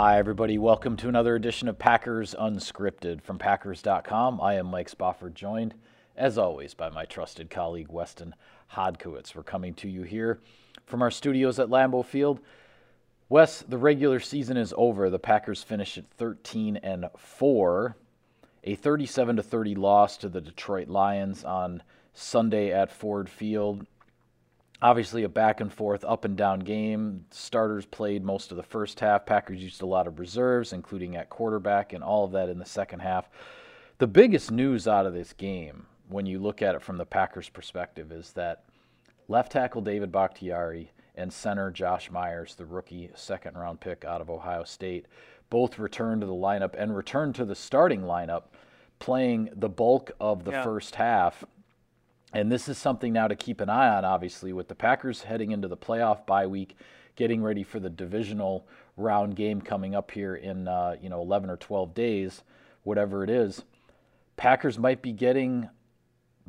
Hi, everybody. Welcome to another edition of Packers Unscripted from Packers.com. I am Mike Spofford, joined, as always, by my trusted colleague Weston Hodkiewicz. We're coming to you here from our studios at Lambeau Field. Wes, the regular season is over. The Packers finished at 13 and 4, a 37 to 30 loss to the Detroit Lions on Sunday at Ford Field obviously a back and forth, up and down game. Starters played most of the first half. Packers used a lot of reserves, including at quarterback, and all of that in the second half. The biggest news out of this game, when you look at it from the Packers' perspective, is that left tackle David Bakhtiari and center Josh Myers, the rookie second round pick out of Ohio State, both returned to the lineup and returned to the starting lineup, playing the bulk of the yeah. first half and this is something now to keep an eye on, obviously, with the Packers heading into the playoff bye week, getting ready for the divisional round game coming up here in uh, you know 11 or 12 days, whatever it is. Packers might be getting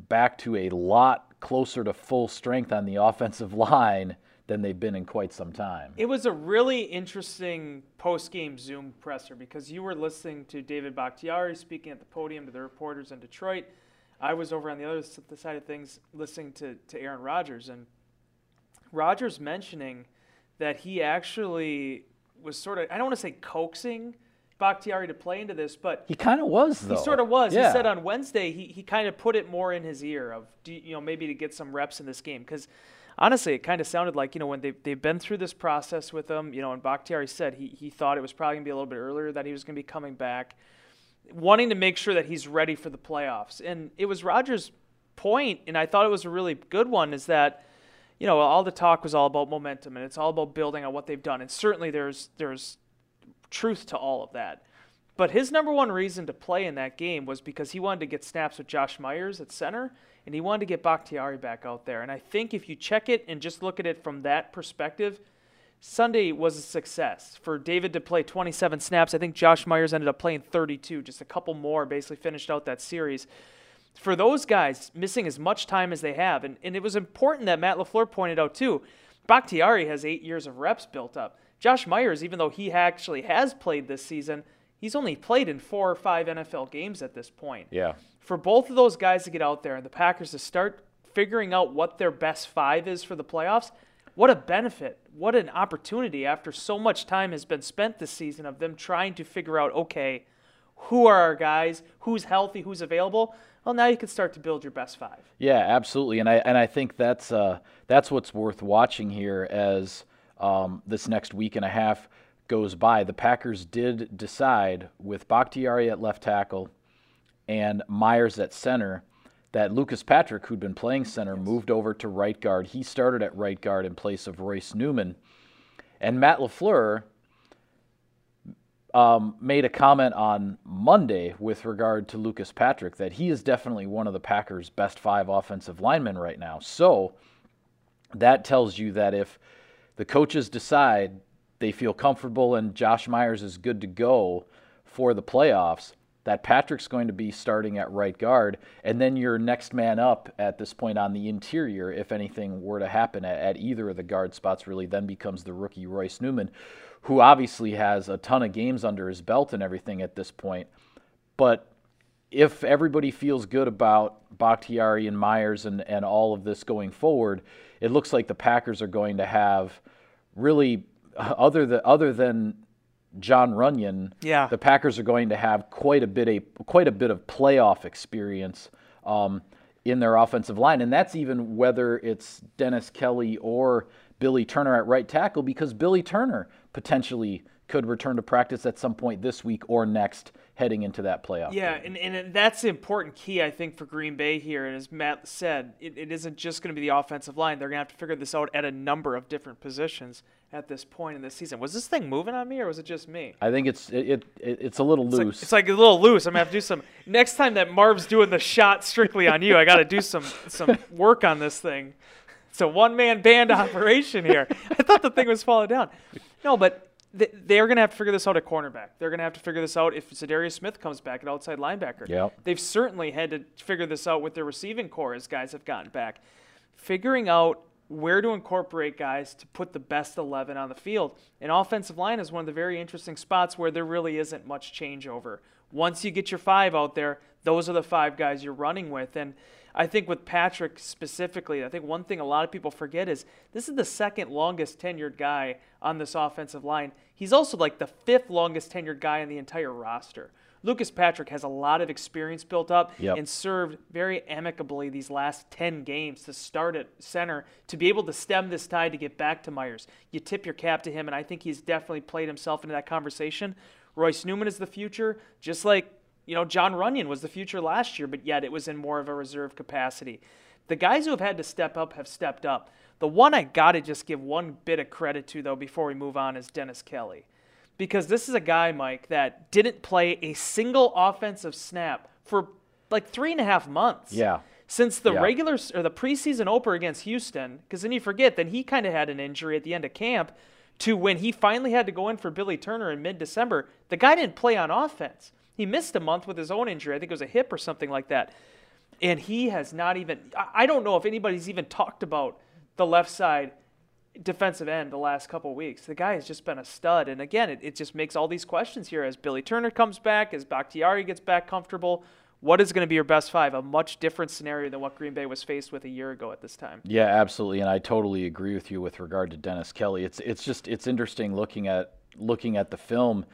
back to a lot closer to full strength on the offensive line than they've been in quite some time. It was a really interesting post-game Zoom presser because you were listening to David Bakhtiari speaking at the podium to the reporters in Detroit I was over on the other side of things listening to, to Aaron Rodgers, and Rodgers mentioning that he actually was sort of, I don't want to say coaxing Bakhtiari to play into this, but he kind of was, though. He sort of was. Yeah. He said on Wednesday he, he kind of put it more in his ear of, you know, maybe to get some reps in this game. Because honestly, it kind of sounded like, you know, when they, they've been through this process with him, you know, and Bakhtiari said he, he thought it was probably going to be a little bit earlier that he was going to be coming back wanting to make sure that he's ready for the playoffs. And it was Rodgers' point, and I thought it was a really good one, is that you know all the talk was all about momentum and it's all about building on what they've done. And certainly there's there's truth to all of that. But his number one reason to play in that game was because he wanted to get snaps with Josh Myers at center, and he wanted to get Bakhtiari back out there. And I think if you check it and just look at it from that perspective, Sunday was a success for David to play 27 snaps. I think Josh Myers ended up playing 32, just a couple more, basically finished out that series. For those guys, missing as much time as they have, and, and it was important that Matt LaFleur pointed out too, Bakhtiari has eight years of reps built up. Josh Myers, even though he actually has played this season, he's only played in four or five NFL games at this point. Yeah. For both of those guys to get out there and the Packers to start figuring out what their best five is for the playoffs – what a benefit, what an opportunity after so much time has been spent this season of them trying to figure out okay, who are our guys, who's healthy, who's available. Well, now you can start to build your best five. Yeah, absolutely, and I and I think that's uh, that's what's worth watching here as um, this next week and a half goes by. The Packers did decide with Bakhtiari at left tackle and Myers at center that Lucas Patrick, who'd been playing center, yes. moved over to right guard. He started at right guard in place of Royce Newman. And Matt LaFleur um, made a comment on Monday with regard to Lucas Patrick that he is definitely one of the Packers' best five offensive linemen right now. So that tells you that if the coaches decide they feel comfortable and Josh Myers is good to go for the playoffs, that Patrick's going to be starting at right guard, and then your next man up at this point on the interior, if anything were to happen at, at, either of the guard spots, really then becomes the rookie Royce Newman, who obviously has a ton of games under his belt and everything at this point. But if everybody feels good about Bakhtiari and Myers and, and all of this going forward, it looks like the Packers are going to have really other than other than Jon Runyan, yeah. the Packers are going to have quite a bit a quite a bit of playoff experience um, in their offensive line, and that's even whether it's Dennis Kelly or Billy Turner at right tackle, because Billy Turner potentially could return to practice at some point this week or next heading into that playoff. Yeah, game. and, and that's the important key, I think, for Green Bay here. And as Matt said, it, it isn't just going to be the offensive line. They're going to have to figure this out at a number of different positions at this point in the season. Was this thing moving on me, or was it just me? I think it's it, it it's a little it's loose. Like, it's like a little loose. I'm gonna have to do some next time that Marv's doing the shot strictly on you. I got to do some some work on this thing. It's a one man band operation here. I thought the thing was falling down. No, but they're going to have to figure this out at cornerback. They're going to have to figure this out if Za'Darius Smith comes back at outside linebacker. Yep. They've certainly had to figure this out with their receiving corps as guys have gotten back. Figuring out where to incorporate guys to put the best 11 on the field. An offensive line is one of the very interesting spots where there really isn't much changeover. Once you get your five out there, those are the five guys you're running with. And I think with Patrick specifically, I think one thing a lot of people forget is this is the second longest tenured guy on this offensive line. He's also like the fifth longest tenured guy on the entire roster. Lucas Patrick has a lot of experience built up Yep. and served very amicably these last 10 games to start at center to be able to stem this tide to get back to Myers. You tip your cap to him, and I think he's definitely played himself into that conversation. Royce Newman is the future, just like you know Jon Runyan was the future last year, but yet it was in more of a reserve capacity. The guys who have had to step up have stepped up. The one I got to just give one bit of credit to, though, before we move on, is Dennis Kelly because this is a guy, Mike, that didn't play a single offensive snap for like three and a half months. Yeah. Since the Yeah. regular or the preseason opener against Houston, because then you forget that he kind of had an injury at the end of camp, to when he finally had to go in for Billy Turner in mid-December, the guy didn't play on offense. He missed a month with his own injury. I think it was a hip or something like that. And he has not even. I don't know if anybody's even talked about the left side defensive end the last couple weeks. The guy has just been a stud. And again, it, it just makes all these questions here as Billy Turner comes back, as Bakhtiari gets back comfortable. What is going to be your best five? A much different scenario than what Green Bay was faced with a year ago at this time. Yeah, absolutely, and I totally agree with you with regard to Dennis Kelly. It's it's just it's interesting looking at looking at the film.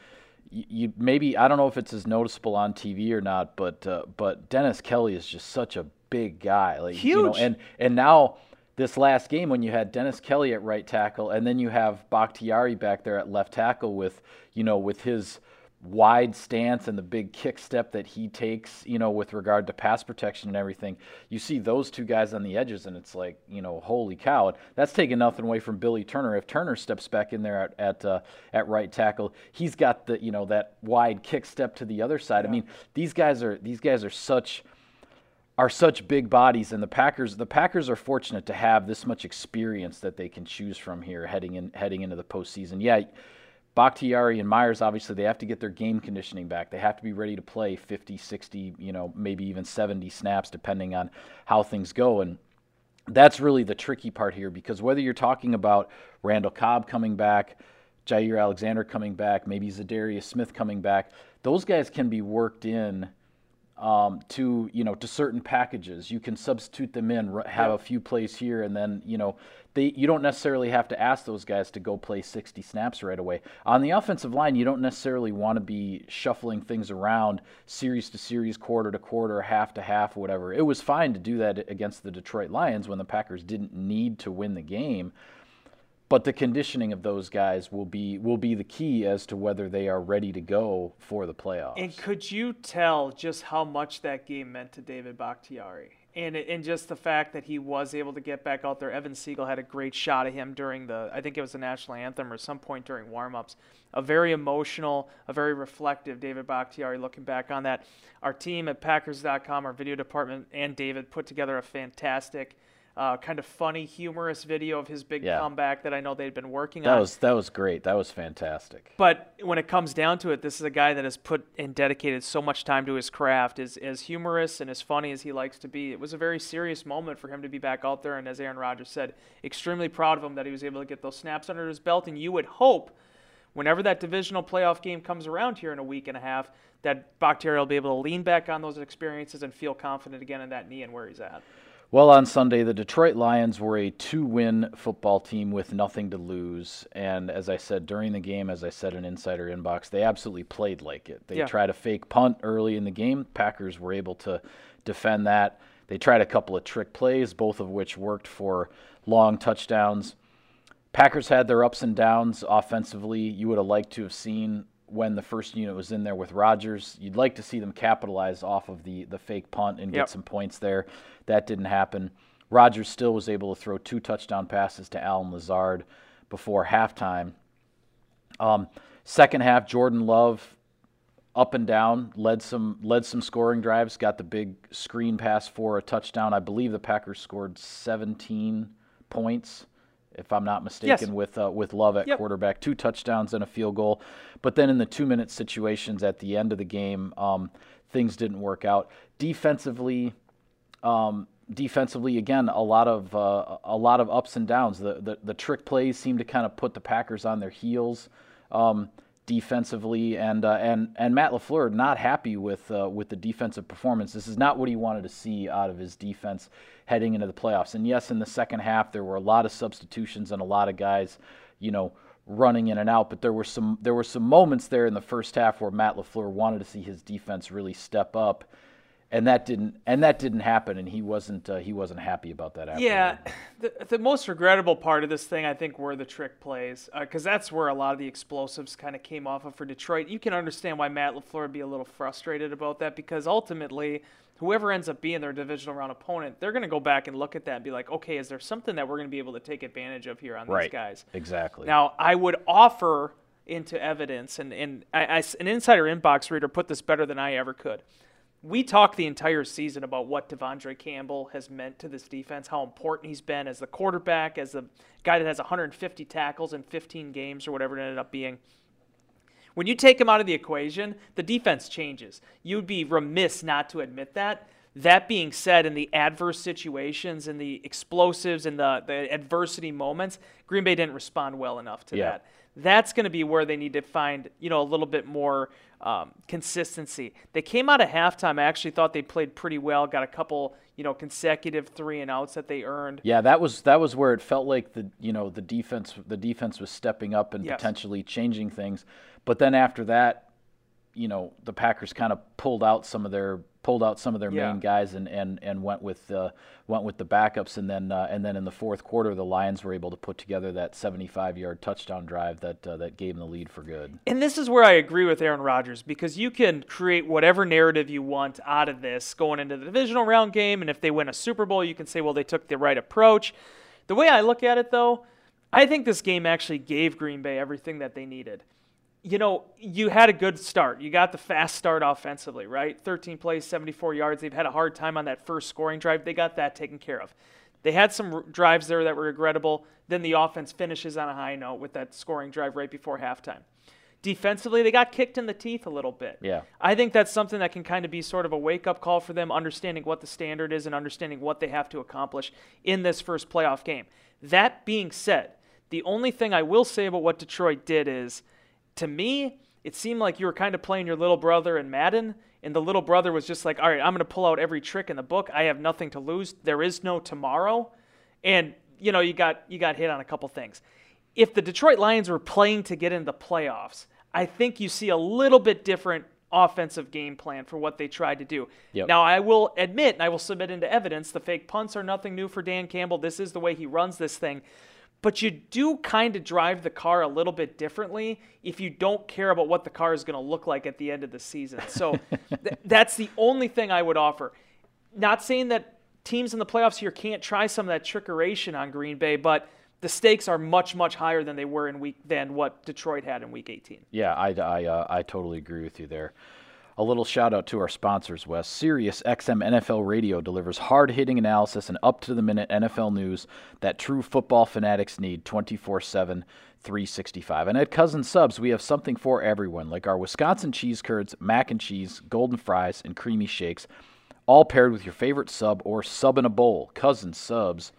You, maybe I don't know if it's as noticeable on TV or not, but uh, but Dennis Kelly is just such a big guy, like you know, Huge. and and now this last game when you had Dennis Kelly at right tackle, and then you have Bakhtiari back there at left tackle with you know with his wide stance and the big kick step that he takes, you know, with regard to pass protection and everything. You see those two guys on the edges, and it's like, you know, holy cow! That's taking nothing away from Billy Turner. If Turner steps back in there at at, uh, at right tackle, he's got the you know that wide kick step to the other side. I mean, these guys are these guys are such are such big bodies and the Packers the Packers are fortunate to have this much experience that they can choose from here heading in heading into the postseason. Yeah, Bakhtiari and Myers obviously they have to get their game conditioning back. They have to be ready to play 50, 60, you know, maybe even 70 snaps depending on how things go and that's really the tricky part here because whether you're talking about Randall Cobb coming back, Jaire Alexander coming back, maybe Za'Darius Smith coming back, those guys can be worked in um, to you know to certain packages. You can substitute them in, have a few plays here, and then you know they you don't necessarily have to ask those guys to go play 60 snaps right away. On the offensive line, you don't necessarily want to be shuffling things around series to series, quarter to quarter, half to half, whatever. It was fine to do that against the Detroit Lions when the Packers didn't need to win the game but the conditioning of those guys will be will be the key as to whether they are ready to go for the playoffs. And could you tell just how much that game meant to David Bakhtiari? And, and just the fact that he was able to get back out there. Evan Siegle had a great shot of him during the, I think it was the national anthem or some point during warmups. A very emotional, a very reflective David Bakhtiari looking back on that. Our team at Packers.com, our video department, and David put together a fantastic, uh, kind of funny, humorous video of his big Yeah. comeback that I know they'd been working that on. was that was great. That was fantastic. But when it comes down to it, this is a guy that has put and dedicated so much time to his craft. As as humorous and as funny as he likes to be, it was a very serious moment for him to be back out there. And as Aaron Rodgers said, extremely proud of him that he was able to get those snaps under his belt. And you would hope, whenever that divisional playoff game comes around here in a week and a half, that Bakhtiari will be able to lean back on those experiences and feel confident again in that knee and where he's at. Well, on Sunday, the Detroit Lions were a two-win football team with nothing to lose, and as I said during the game, as I said in Insider Inbox, they absolutely played like it. They Yeah. tried a fake punt early in the game. Packers were able to defend that. They tried a couple of trick plays, both of which worked for long touchdowns. Packers had their ups and downs offensively. You would have liked to have seen when the first unit was in there with Rodgers. You'd like to see them capitalize off of the the fake punt and get Yep. some points there. That didn't happen. Rodgers still was able to throw two touchdown passes to Allen Lazard before halftime. Um, second half, Jordan Love up and down, led some led some scoring drives, got the big screen pass for a touchdown. I believe the Packers scored 17 points, if I'm not mistaken, Yes. with uh, with Love at Yep. quarterback, two touchdowns and a field goal. But then in the two minute situations at the end of the game, um, things didn't work out. Defensively, um, defensively, again, a lot of uh, a lot of ups and downs. The, the the trick plays seem to kind of put the Packers on their heels um, defensively, and uh, and and Matt Lafleur not happy with uh, with the defensive performance. This is not what he wanted to see out of his defense heading into the playoffs. And yes, in the second half, there were a lot of substitutions and a lot of guys, you know running in and out. But there were some there were some moments there in the first half where Matt Lafleur wanted to see his defense really step up, and that didn't and that didn't happen. And he wasn't uh, he wasn't happy about that. Afterward. Yeah, the, the most regrettable part of this thing I think were the trick plays because uh, that's where a lot of the explosives kind of came off of for Detroit. You can understand why Matt Lafleur would be a little frustrated about that because ultimately whoever ends up being their divisional round opponent, they're going to go back and look at that and be like, okay, is there something that we're going to be able to take advantage of here on right. these guys? Exactly. Now, I would offer into evidence, and, and I, I, an insider inbox reader put this better than I ever could. We talked the entire season about what De'Vondre Campbell has meant to this defense, how important he's been as the quarterback, as the guy that has 150 tackles in 15 games or whatever it ended up being. When you take him out of the equation, the defense changes. You'd be remiss not to admit that. That being said, in the adverse situations and the explosives and the, the adversity moments, Green Bay didn't respond well enough to yeah. that. That's going to be where they need to find, you know, a little bit more um, consistency. They came out of halftime. I actually thought they played pretty well. Got a couple, you know, consecutive three and outs that they earned. Yeah, that was that was where it felt like the you know the defense the defense was stepping up and yes. potentially changing things. But then after that, you know, the Packers kind of pulled out some of their pulled out some of their yeah. main guys and, and, and went with uh, went with the backups and then uh, and then in the fourth quarter the Lions were able to put together that 75 yard touchdown drive that uh, that gave them the lead for good. And this is where I agree with Aaron Rodgers because you can create whatever narrative you want out of this going into the divisional round game and if they win a Super Bowl you can say well they took the right approach. The way I look at it though, I think this game actually gave Green Bay everything that they needed you know, you had a good start. You got the fast start offensively, right? 13 plays, 74 yards. They've had a hard time on that first scoring drive. They got that taken care of. They had some drives there that were regrettable. Then the offense finishes on a high note with that scoring drive right before halftime. Defensively, they got kicked in the teeth a little bit. Yeah. I think that's something that can kind of be sort of a wake up call for them, understanding what the standard is and understanding what they have to accomplish in this first playoff game. That being said, the only thing I will say about what Detroit did is to me, it seemed like you were kind of playing your little brother in Madden, and the little brother was just like, all right, I'm going to pull out every trick in the book. I have nothing to lose. There is no tomorrow. And, you know, you got, you got hit on a couple things. If the Detroit Lions were playing to get into the playoffs, I think you see a little bit different offensive game plan for what they tried to do. Yep. Now, I will admit, and I will submit into evidence, the fake punts are nothing new for Dan Campbell. This is the way he runs this thing but you do kind of drive the car a little bit differently if you don't care about what the car is going to look like at the end of the season. So th- that's the only thing I would offer. Not saying that teams in the playoffs here can't try some of that trickeration on Green Bay, but the stakes are much much higher than they were in week than what Detroit had in week 18. Yeah, I I, uh, I totally agree with you there. A little shout out to our sponsors, Wes. Sirius XM NFL Radio delivers hard hitting analysis and up to the minute NFL news that true football fanatics need 24 7, 365. And at Cousins Subs, we have something for everyone, like our Wisconsin cheese curds, mac and cheese, golden fries, and creamy shakes, all paired with your favorite sub or sub in a bowl. Cousins Subs,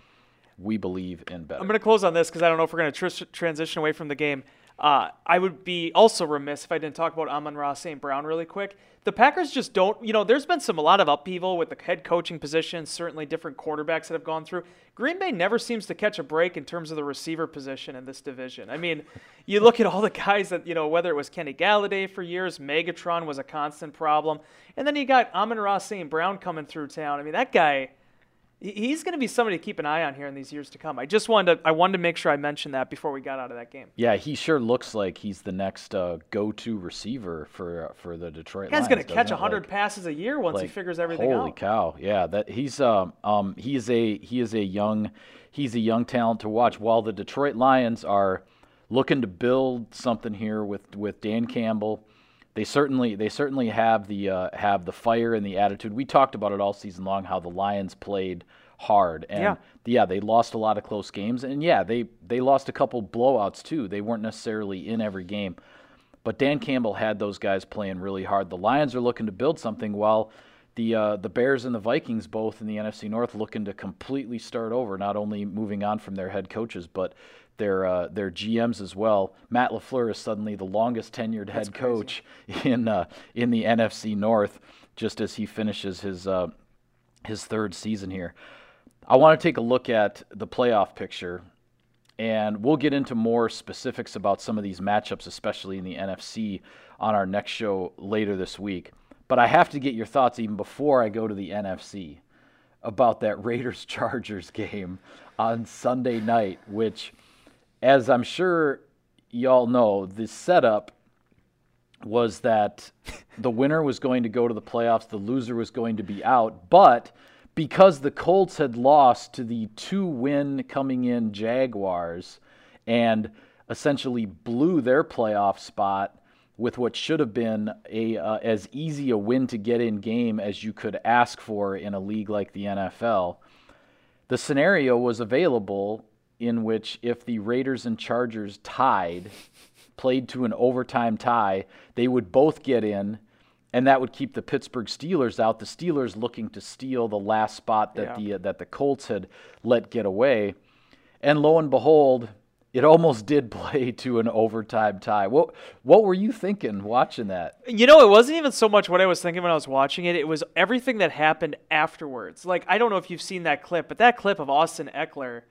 we believe in better. I'm going to close on this because I don't know if we're going to tr- transition away from the game. Uh, I would be also remiss if I didn't talk about Amon-Ra St. Brown really quick. The Packers just don't, you know, there's been some a lot of upheaval with the head coaching position, certainly different quarterbacks that have gone through. Green Bay never seems to catch a break in terms of the receiver position in this division. I mean, you look at all the guys that, you know, whether it was Kenny Golladay for years, Megatron was a constant problem, and then you got Amon-Ra St. Brown coming through town. I mean, that guy he's going to be somebody to keep an eye on here in these years to come. I just wanted to I wanted to make sure I mentioned that before we got out of that game. Yeah, he sure looks like he's the next uh, go-to receiver for uh, for the Detroit. Lions. He's going to catch hundred like, passes a year once like, he figures everything holy out. Holy cow! Yeah, that he's um um he's a he is a young he's a young talent to watch. While the Detroit Lions are looking to build something here with with Dan Campbell they certainly they certainly have the uh, have the fire and the attitude. We talked about it all season long how the Lions played hard and yeah. yeah they lost a lot of close games and yeah they they lost a couple blowouts too. They weren't necessarily in every game. But Dan Campbell had those guys playing really hard. The Lions are looking to build something while the uh, the Bears and the Vikings both in the NFC North looking to completely start over, not only moving on from their head coaches, but their uh, their GMs as well. Matt LaFleur is suddenly the longest tenured head coach in uh, in the NFC North, just as he finishes his uh, his third season here. I want to take a look at the playoff picture, and we'll get into more specifics about some of these matchups, especially in the NFC, on our next show later this week. But I have to get your thoughts even before I go to the NFC about that Raiders Chargers game on Sunday night, which, as I'm sure y'all know, the setup was that the winner was going to go to the playoffs, the loser was going to be out. But because the Colts had lost to the two win coming in Jaguars and essentially blew their playoff spot with what should have been a uh, as easy a win to get in game as you could ask for in a league like the NFL. The scenario was available in which if the Raiders and Chargers tied, played to an overtime tie, they would both get in and that would keep the Pittsburgh Steelers out. The Steelers looking to steal the last spot that yeah. the uh, that the Colts had let get away. And lo and behold, it almost did play to an overtime tie. What what were you thinking watching that? You know, it wasn't even so much what I was thinking when I was watching it. It was everything that happened afterwards. Like I don't know if you've seen that clip, but that clip of Austin Ekeler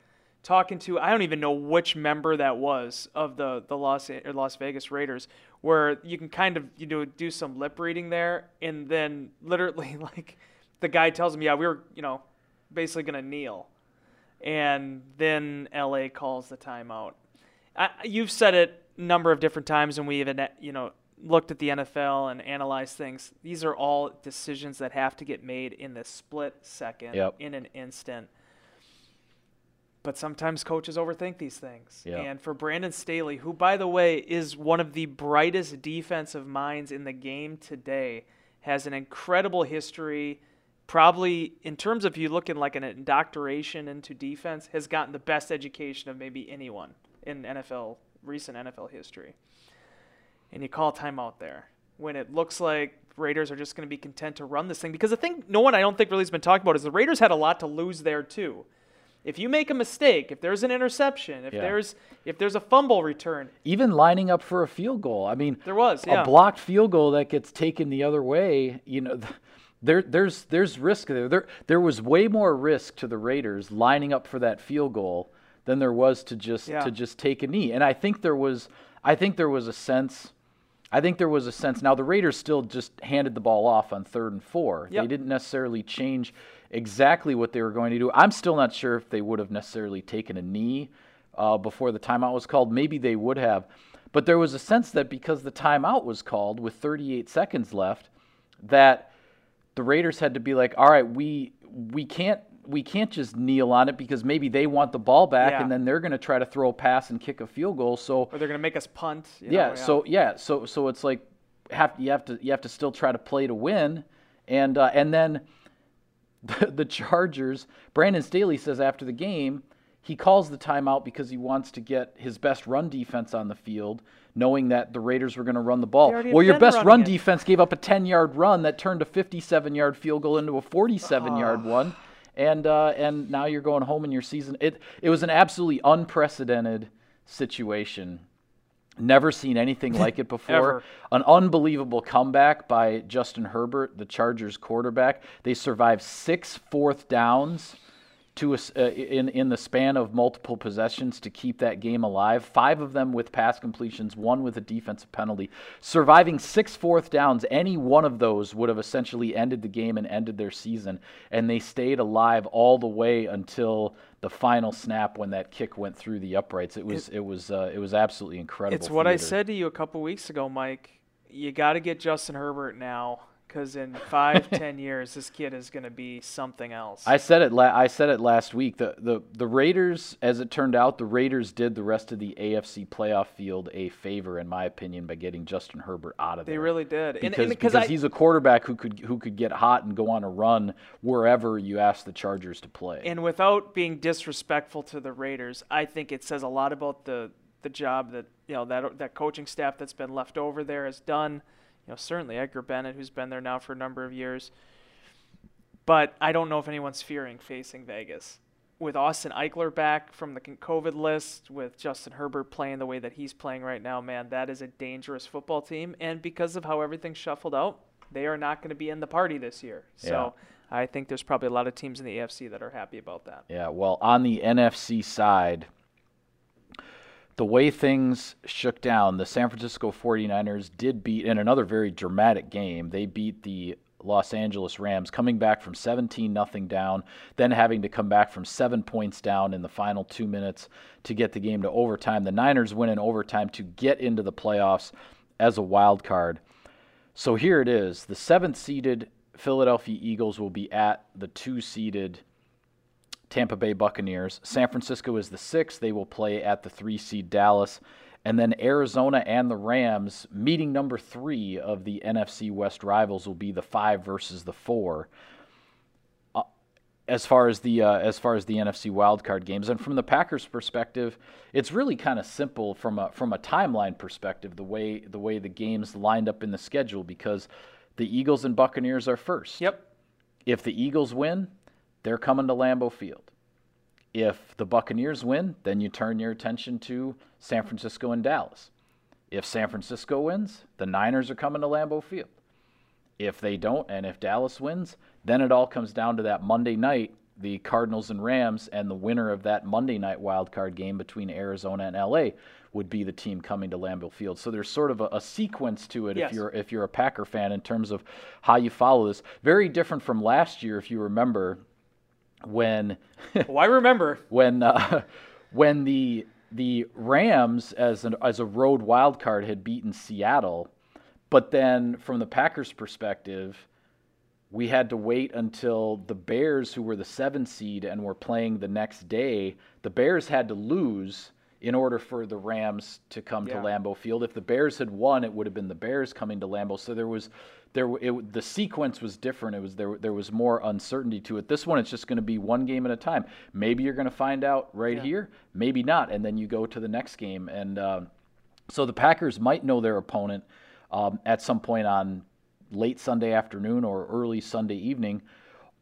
talking to I don't even know which member that was of the the Las Las Vegas Raiders, where you can kind of you know do some lip reading there, and then literally like the guy tells him, yeah, we were you know basically gonna kneel and then LA calls the timeout. I, you've said it a number of different times, and we even you know looked at the NFL and analyzed things. These are all decisions that have to get made in the split second, yep. in an instant. But sometimes coaches overthink these things. Yep. And for Brandon Staley, who, by the way, is one of the brightest defensive minds in the game today, has an incredible history probably in terms of you looking like an indoctrination into defense has gotten the best education of maybe anyone in NFL recent NFL history. And you call timeout there when it looks like Raiders are just going to be content to run this thing because the thing no one I don't think really has been talking about is the Raiders had a lot to lose there too. If you make a mistake, if there's an interception, if yeah. there's if there's a fumble return, even lining up for a field goal. I mean, there was yeah. a blocked field goal that gets taken the other way. You know, there, there's there's risk there. There there was way more risk to the Raiders lining up for that field goal than there was to just yeah. to just take a knee. And I think there was I think there was a sense I think there was a sense now the Raiders still just handed the ball off on third and four. Yep. They didn't necessarily change exactly what they were going to do. I'm still not sure if they would have necessarily taken a knee uh, before the timeout was called. Maybe they would have. But there was a sense that because the timeout was called with 38 seconds left, that the Raiders had to be like, all right, we we can't we can't just kneel on it because maybe they want the ball back yeah. and then they're going to try to throw a pass and kick a field goal. So or they're going to make us punt. Yeah, know, yeah, So yeah. So so it's like have you have to you have to still try to play to win, and uh, and then the, the Chargers. Brandon Staley says after the game he calls the timeout because he wants to get his best run defense on the field, knowing that the Raiders were going to run the ball. Well, your best run it. defense gave up a 10 yard run that turned a 57 yard field goal into a 47 oh. yard one. And, uh, and now you're going home in your season. It, it was an absolutely unprecedented situation. Never seen anything like it before. An unbelievable comeback by Justin Herbert, the Chargers quarterback. They survived six fourth downs to a, uh, in in the span of multiple possessions to keep that game alive. Five of them with pass completions, one with a defensive penalty. Surviving six fourth downs, any one of those would have essentially ended the game and ended their season. And they stayed alive all the way until the final snap when that kick went through the uprights. It was it, it was uh, it was absolutely incredible. It's what theater. I said to you a couple weeks ago, Mike. You got to get Justin Herbert now because in five, ten years, this kid is going to be something else. I said it. La- I said it last week. The, the the Raiders, as it turned out, the Raiders did the rest of the AFC playoff field a favor, in my opinion, by getting Justin Herbert out of there. They really did, because, and, and because I, he's a quarterback who could who could get hot and go on a run wherever you ask the Chargers to play. And without being disrespectful to the Raiders, I think it says a lot about the the job that you know that that coaching staff that's been left over there has done you know, certainly Edgar Bennett, who's been there now for a number of years. But I don't know if anyone's fearing facing Vegas. With Austin Ekeler back from the COVID list, with Justin Herbert playing the way that he's playing right now, man, that is a dangerous football team. And because of how everything's shuffled out, they are not going to be in the party this year. So I think there's probably a lot of teams in the AFC that are happy about that. Yeah, well, on the NFC side, the way things shook down, the San Francisco 49ers did beat, in another very dramatic game, they beat the Los Angeles Rams, coming back from 17 nothing down, then having to come back from seven points down in the final two minutes to get the game to overtime. The Niners win in overtime to get into the playoffs as a wild card. So here it is the seventh seeded Philadelphia Eagles will be at the two seeded Tampa Bay Buccaneers. San Francisco is the sixth. They will play at the three seed Dallas. And then Arizona and the Rams, meeting number three of the NFC West rivals, will be the five versus the four. Uh, as far as the uh, as far as the NFC wildcard games, and from the Packers' perspective, it's really kind of simple from a from a timeline perspective. The way the way the games lined up in the schedule, because the Eagles and Buccaneers are first. Yep. If the Eagles win, they're coming to Lambeau Field. If the Buccaneers win, then you turn your attention to San Francisco and Dallas. If San Francisco wins, the Niners are coming to Lambeau Field. If they don't, and if Dallas wins, then it all comes down to that Monday night, the Cardinals and Rams, and the winner of that Monday night wild card game between Arizona and LA would be the team coming to Lambeau Field. So there's sort of a, a sequence to it yes. if you're if you're a Packer fan in terms of how you follow this. Very different from last year, if you remember, when well, I remember. when uh, when the the Rams as an as a road wild card had beaten Seattle, but then from the Packers' perspective, we had to wait until the Bears, who were the seven seed and were playing the next day, the Bears had to lose in order for the Rams to come Yeah. to Lambeau Field. If the Bears had won, it would have been the Bears coming to Lambeau. So there was there it, the sequence was different. It was there there was more uncertainty to it. This one it's just going to be one game at a time. Maybe you're going to find out right Yeah. here, maybe not, and then you go to the next game. And um, so the Packers might know their opponent um, at some point on late Sunday afternoon or early Sunday evening,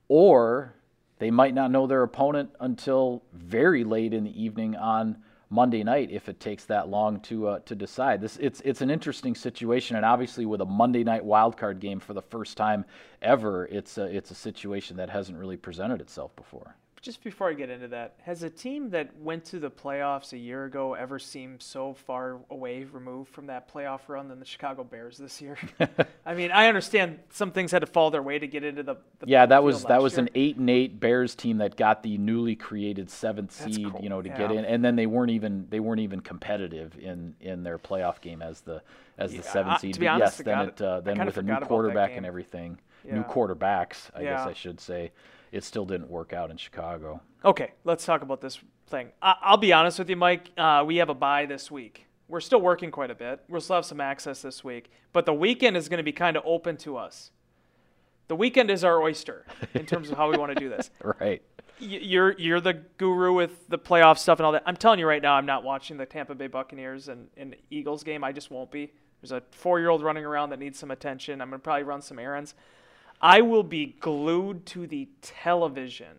or they might not know their opponent until very late in the evening on Monday night if it takes that long to uh, to decide. This it's it's an interesting situation, and obviously with a Monday night wild card game for the first time ever, it's a, it's a situation that hasn't really presented itself before. Just before I get into that, has a team that went to the playoffs a year ago ever seemed so far away removed from that playoff run than the Chicago Bears this year? I mean, I understand some things had to fall their way to get into the. the Yeah, that was that was year. an eight and eight Bears team that got the newly created seventh That's seed, cool. you know, to Yeah. get in, and then they weren't even they weren't even competitive in in their playoff game as the as Yeah, the seventh seed. to be honest, yes, then it it. uh, then with a new forgot about that quarterback and everything, new quarterbacks, I guess I should say, it still didn't work out in Chicago. Okay, let's talk about this thing. I- I'll be honest with you, Mike. Uh, we have a bye this week. We're still working quite a bit. We'll still have some access this week, but the weekend is going to be kind of open to us. The weekend is our oyster in terms of how we want to do this. Right. You're you're the guru with the playoff stuff and all that. I'm telling you right now, I'm not watching the Tampa Bay Buccaneers and, and Eagles game. I just won't be. There's a four year old running around that needs some attention. I'm gonna probably run some errands. I will be glued to the television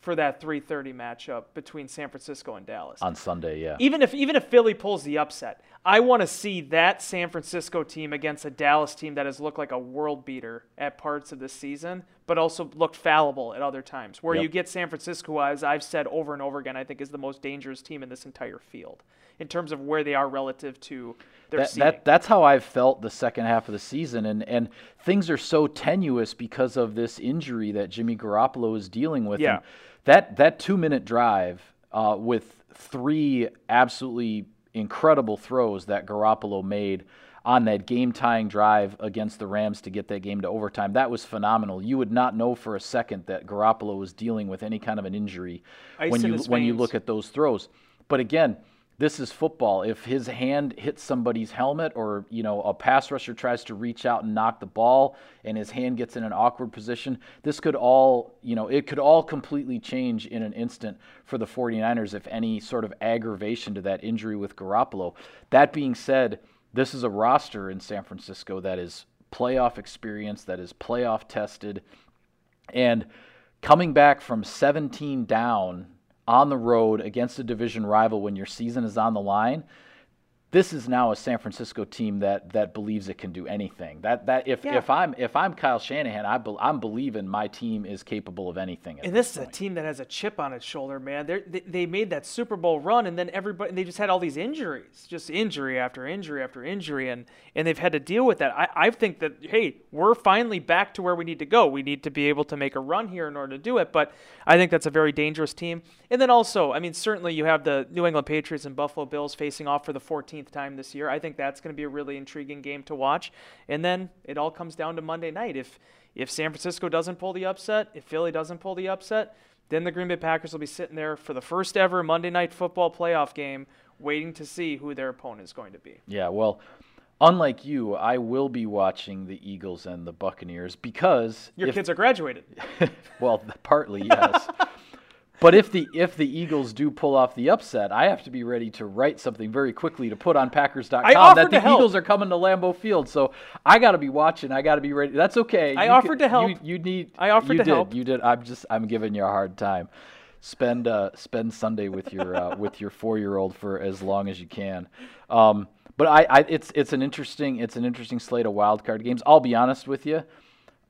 for that 3:30 matchup between San Francisco and Dallas. On Sunday, yeah. Even if even if Philly pulls the upset, I want to see that San Francisco team against a Dallas team that has looked like a world beater at parts of this season, but also looked fallible at other times. Where Yep. you get San Francisco, as I've said over and over again, I think is the most dangerous team in this entire field in terms of where they are relative to that, that that's how I've felt the second half of the season, and and things are so tenuous because of this injury that Jimmy Garoppolo is dealing with. Yeah. And that that two minute drive uh, with three absolutely incredible throws that Garoppolo made on that game tying drive against the Rams to get that game to overtime. That was phenomenal. You would not know for a second that Garoppolo was dealing with any kind of an injury Ice when you when you look at those throws. But again, this is football. If his hand hits somebody's helmet or, you know, a pass rusher tries to reach out and knock the ball and his hand gets in an awkward position, this could all, you know, it could all completely change in an instant for the 49ers if any sort of aggravation to that injury with Garoppolo. That being said, this is a roster in San Francisco that is playoff experience, that is playoff tested And coming back from 17 down on the road against a division rival when your season is on the line, this is now a San Francisco team that that believes it can do anything. That that if, Yeah. if I'm if I'm Kyle Shanahan, I be, I'm believing my team is capable of anything. And this is point. a team that has a chip on its shoulder, man. They're, they they made that Super Bowl run, and then everybody they just had all these injuries, just injury after injury after injury, and and they've had to deal with that. I, I think that hey, we're finally back to where we need to go. We need to be able to make a run here in order to do it. But I think that's a very dangerous team. And then also, I mean, certainly you have the New England Patriots and Buffalo Bills facing off for the 14th time this year. I think that's going to be a really intriguing game to watch. And then it all comes down to Monday night. If if San Francisco doesn't pull the upset, if Philly doesn't pull the upset, then the Green Bay Packers will be sitting there for the first ever Monday night football playoff game, waiting to see who their opponent is going to be. Yeah, well, unlike you, I will be watching the Eagles and the Buccaneers because Your if, kids are graduated. well, partly yes. But if the if the Eagles do pull off the upset, I have to be ready to write something very quickly to put on Packers.com that the. Eagles are coming to Lambeau Field. So I got to be watching. I got to be ready. That's okay. I You offered to help. You, you need. I offered you to did. help. You did. I'm just. I'm giving you a hard time. Spend uh, spend Sunday with your uh, with your four year old for as long as you can. Um, but I, I it's it's an interesting it's an interesting slate of wild card games. I'll be honest with you.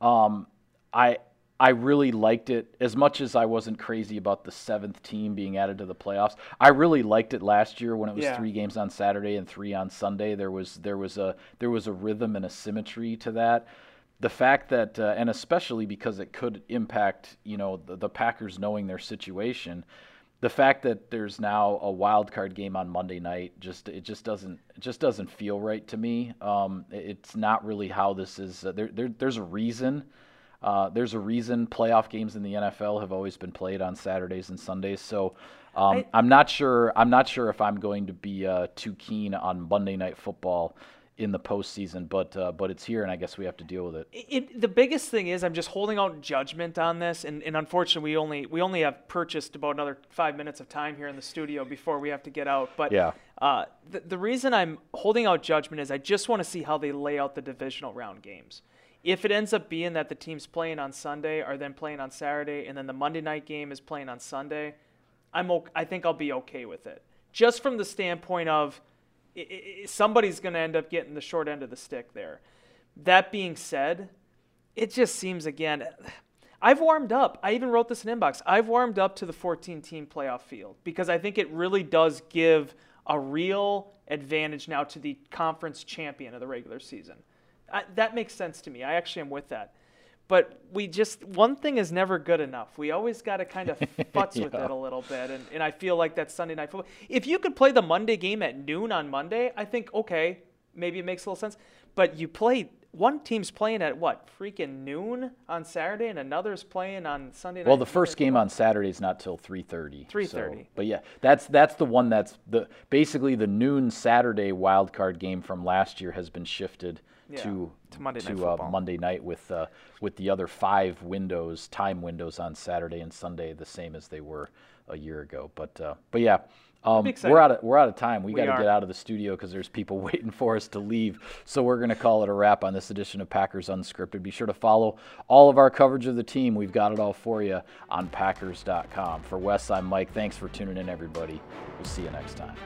Um, I I really liked it as much as I wasn't crazy about the seventh team being added to the playoffs. I really liked it last year when it was Yeah. three games on Saturday and three on Sunday. There was there was a there was a rhythm and a symmetry to that. The fact that uh, and especially because it could impact you know the, the Packers knowing their situation. The fact that there's now a wild card game on Monday night just it just doesn't it just doesn't feel right to me. Um, it's not really how this is. Uh, there, there there's a reason. Uh, there's a reason playoff games in the NFL have always been played on Saturdays and Sundays. So um, I- I'm not sure. I'm not sure if I'm going to be uh, too keen on Monday Night Football in the postseason, but uh, but it's here, and I guess we have to deal with it. it, the biggest thing is I'm just holding out judgment on this, and, and unfortunately we only we only have purchased about another five minutes of time here in the studio before we have to get out. But Yeah. uh, the, the reason I'm holding out judgment is I just want to see how they lay out the divisional round games. If it ends up being that the teams playing on Sunday are then playing on Saturday, and then the Monday night game is playing on Sunday, I'm o- I think I'll be okay with it. Just from the standpoint of i- i- i- somebody's going to end up getting the short end of the stick there. That being said, it just seems again. I've warmed up. I even wrote this in inbox. I've warmed up to the 14 team playoff field because I think it really does give a real advantage now to the conference champion of the regular season. I, that makes sense to me. I actually am with that. But we just, one thing is never good enough. We always got to kind of futz with it a little bit. And, and I feel like that Sunday night football. If you could play the Monday game at noon on Monday, I think, okay, maybe it makes a little sense. But you play, one team's playing at what, freaking noon on Saturday, and another's playing on Sunday night. Well, the first game on Saturday is not till 3:30. 3:30. So, but yeah, that's that's the one that's the basically the noon Saturday wild card game from last year has been shifted Yeah, to to Monday Night uh, Monday night with uh, with the other five windows time windows on Saturday and Sunday the same as they were a year ago. But uh, but yeah. Um, we're out of we're out of time. We, We got to get out of the studio because there's people waiting for us to leave. So we're going to call it a wrap on this edition of Packers Unscripted. Be sure to follow all of our coverage of the team. We've got it all for you on Packers.com. For Wes, I'm Mike. Thanks for tuning in, everybody. We'll see you next time.